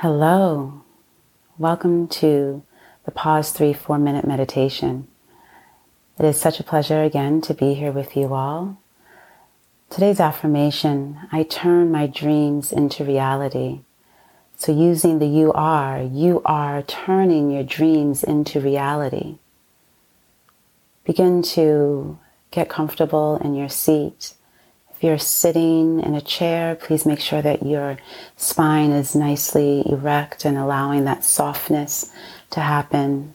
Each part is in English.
Hello, welcome to the Pause 3 4 Minute Meditation. It is such a pleasure again to be here with you all. Today's affirmation I turn my dreams into reality. So, using the you are, you are turning your dreams into reality. Begin to get comfortable in your seat. If you're sitting in a chair, please make sure that your spine is nicely erect and allowing that softness to happen.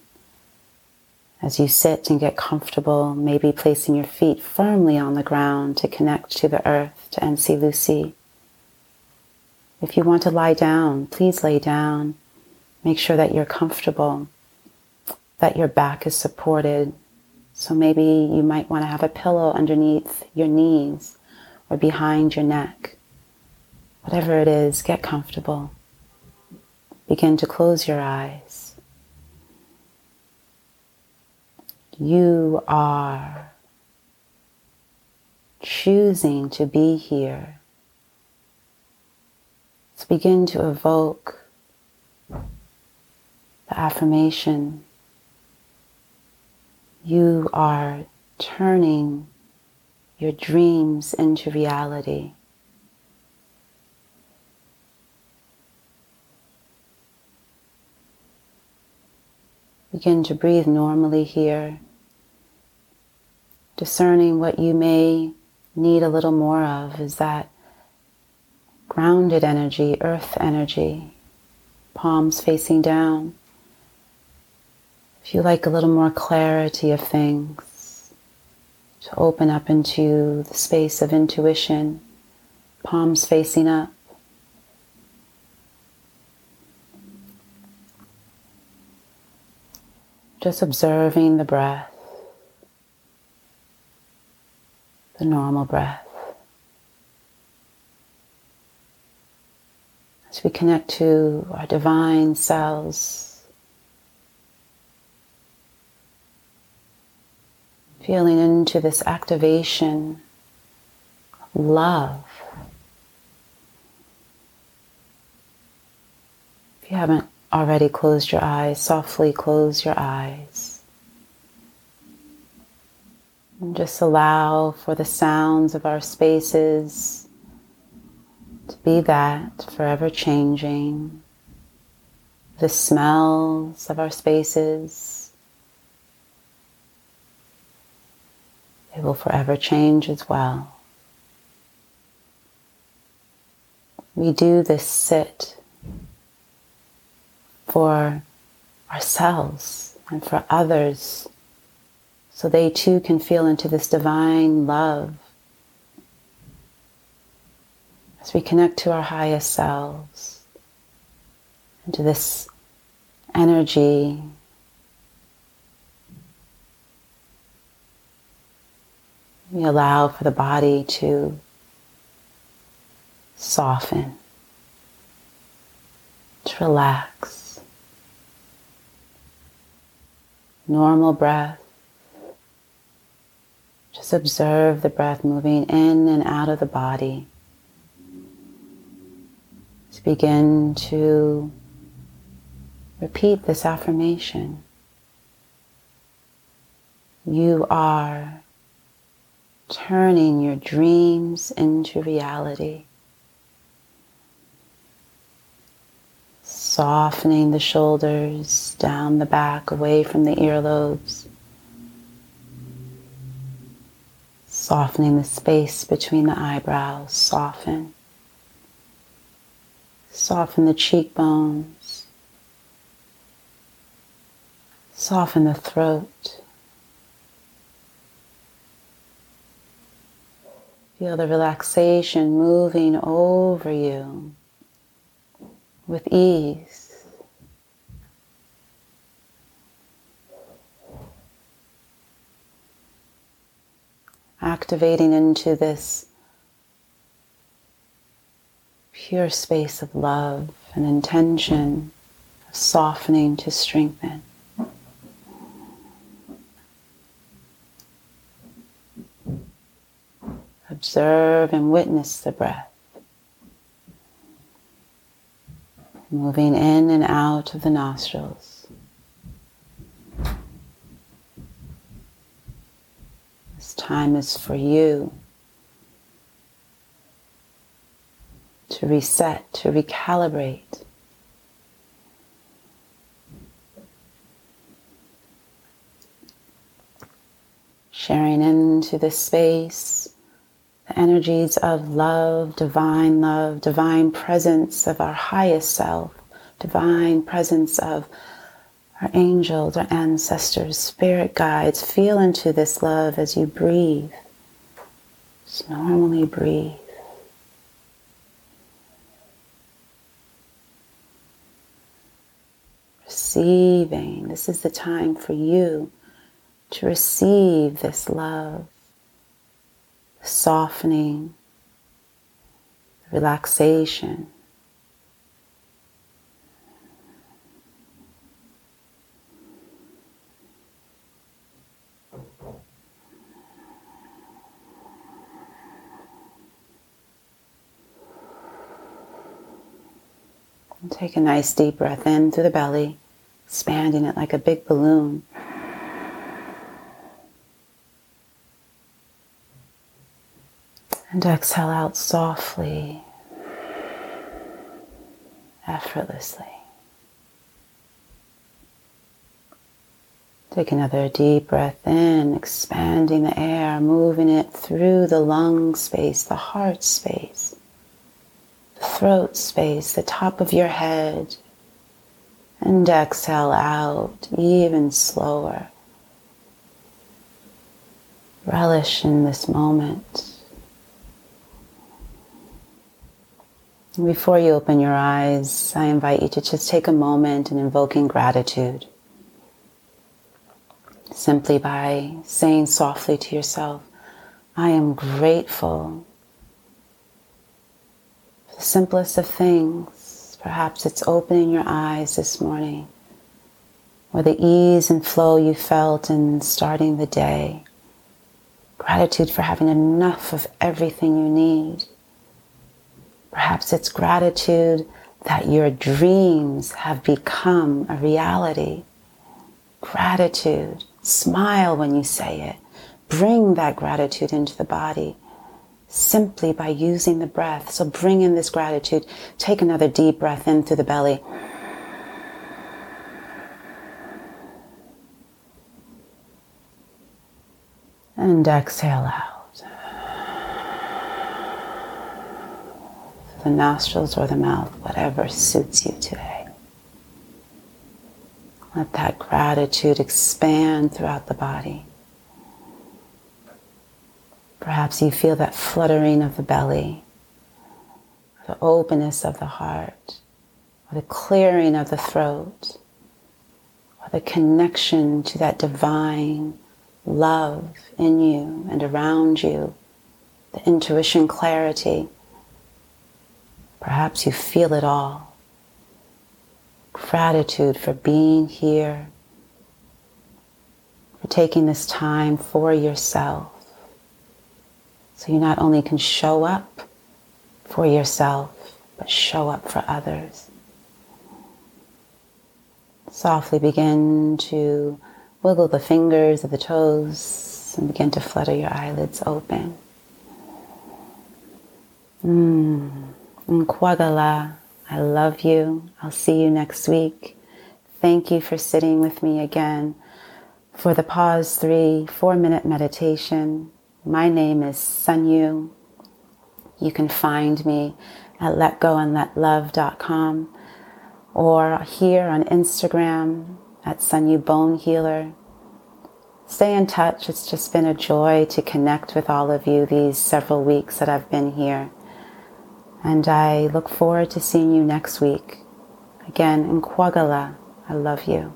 As you sit and get comfortable, maybe placing your feet firmly on the ground to connect to the earth, to NC Lucy. If you want to lie down, please lay down. Make sure that you're comfortable, that your back is supported. So maybe you might want to have a pillow underneath your knees or behind your neck. Whatever it is, get comfortable. Begin to close your eyes. You are choosing to be here Let's begin to evoke the affirmation. You are turning your dreams into reality. Begin to breathe normally here, discerning what you may need a little more of is that grounded energy, earth energy, palms facing down. If you like a little more clarity of things, to open up into the space of intuition, palms facing up. Just observing the breath, the normal breath. as we connect to our divine selves, feeling into this activation love. If you haven't already closed your eyes, softly close your eyes. And just allow for the sounds of our spaces to be that forever changing, the smells of our spaces. They will forever change as well. We do this sit for ourselves and for others so they too can feel into this divine love as we connect to our highest selves, and to this energy. We allow for the body to soften, to relax. Normal breath. Just observe the breath moving in and out of the body begin to repeat this affirmation. You are turning your dreams into reality. Softening the shoulders, down the back, away from the earlobes. Softening the space between the eyebrows, soften. Soften the cheekbones. Soften the throat. Feel the relaxation moving over you with ease. Activating into this pure space of love and intention, of softening to strengthen. Observe and witness the breath. moving in and out of the nostrils. This time is for you to reset, to recalibrate. Sharing into the space energies of love, divine love, divine presence of our highest self, divine presence of our angels, our ancestors, spirit guides. Feel into this love as you breathe. Just normally breathe. Receiving. This is the time for you to receive this love softening, relaxation. Take a nice deep breath in through the belly, expanding it like a big balloon. And exhale out softly, effortlessly. Take another deep breath in, expanding the air, moving it through the lung space, the heart space, the throat space, the top of your head. And exhale out even slower. Relish in this moment. Before you open your eyes, I invite you to just take a moment in invoking gratitude. Simply by saying softly to yourself, I am grateful for the simplest of things. Perhaps it's opening your eyes this morning, or the ease and flow you felt in starting the day. Gratitude for having enough of everything you need Perhaps it's gratitude that your dreams have become a reality. Gratitude. Smile when you say it. Bring that gratitude into the body simply by using the breath. So bring in this gratitude. Take another deep breath in through the belly. And exhale out. The nostrils or the mouth, whatever suits you today. Let that gratitude expand throughout the body. Perhaps you feel that fluttering of the belly, the openness of the heart, or the clearing of the throat, or the connection to that divine love in you and around you, the intuition clarity Perhaps you feel it all. Gratitude for being here, for taking this time for yourself. So you not only can show up for yourself, but show up for others. Softly begin to wiggle the fingers of the toes and begin to flutter your eyelids open. Mm. Nkwagala, I love you. I'll see you next week. Thank you for sitting with me again for the Pause 3 4 minute meditation. My name is Sunyu. You can find me at letgoandletlove.com or here on Instagram at Sunyu Bone Healer. Stay in touch. It's just been a joy to connect with all of you these several weeks that I've been here. And I look forward to seeing you next week. Again, in Kwagala, I love you.